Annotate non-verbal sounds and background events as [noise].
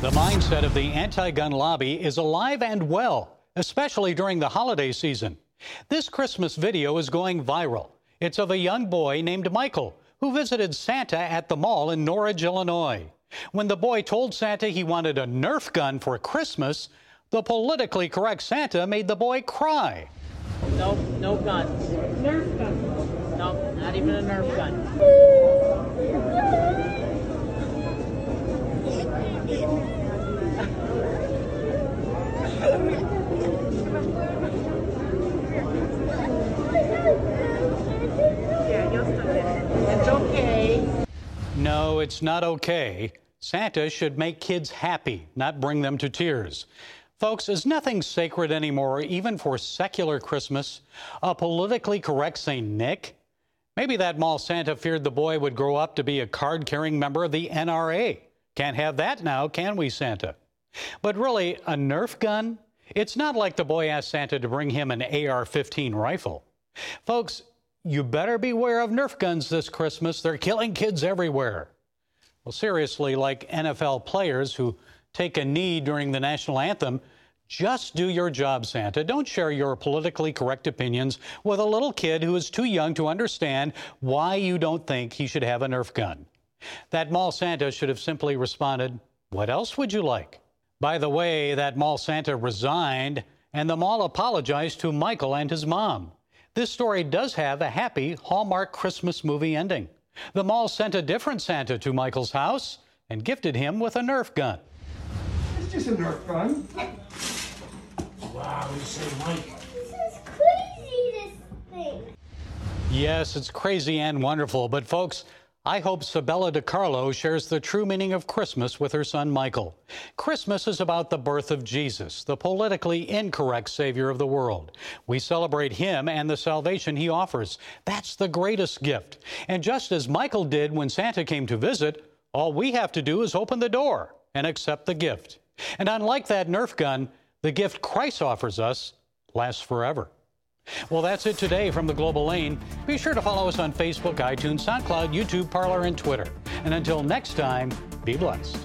The mindset of the anti gun lobby is alive and well, especially during the holiday season. This Christmas video is going viral. It's of a young boy named Michael who visited Santa at the mall in Norridge, Illinois. When the boy told Santa he wanted a Nerf gun for Christmas, the politically correct Santa made the boy cry. Nope, no guns. Nerf gun. Nope, not even a Nerf gun. [laughs] It's okay. It's not okay. Santa should make kids happy, not bring them to tears. Folks, is nothing sacred anymore, even for secular Christmas? A politically correct St. Nick? Maybe that mall Santa feared the boy would grow up to be a card carrying member of the NRA. Can't have that now, can we, Santa? But really, a Nerf gun? It's not like the boy asked Santa to bring him an AR 15 rifle. Folks, you better beware of Nerf guns this Christmas. They're killing kids everywhere. Well, seriously, like NFL players who take a knee during the national anthem, just do your job, Santa. Don't share your politically correct opinions with a little kid who is too young to understand why you don't think he should have a Nerf gun. That mall Santa should have simply responded, What else would you like? By the way, that mall Santa resigned, and the mall apologized to Michael and his mom. This story does have a happy Hallmark Christmas movie ending. The mall sent a different Santa to Michael's house and gifted him with a Nerf gun. It's just a Nerf gun. Wow, you say Mike. This is crazy, this thing. Yes, it's crazy and wonderful, but folks, I hope Sabella DiCarlo shares the true meaning of Christmas with her son Michael. Christmas is about the birth of Jesus, the politically incorrect Savior of the world. We celebrate Him and the salvation He offers. That's the greatest gift. And just as Michael did when Santa came to visit, all we have to do is open the door and accept the gift. And unlike that Nerf gun, the gift Christ offers us lasts forever. Well, that's it today from the Global Lane. Be sure to follow us on Facebook, iTunes, SoundCloud, YouTube, Parler, and Twitter. And until next time, be blessed.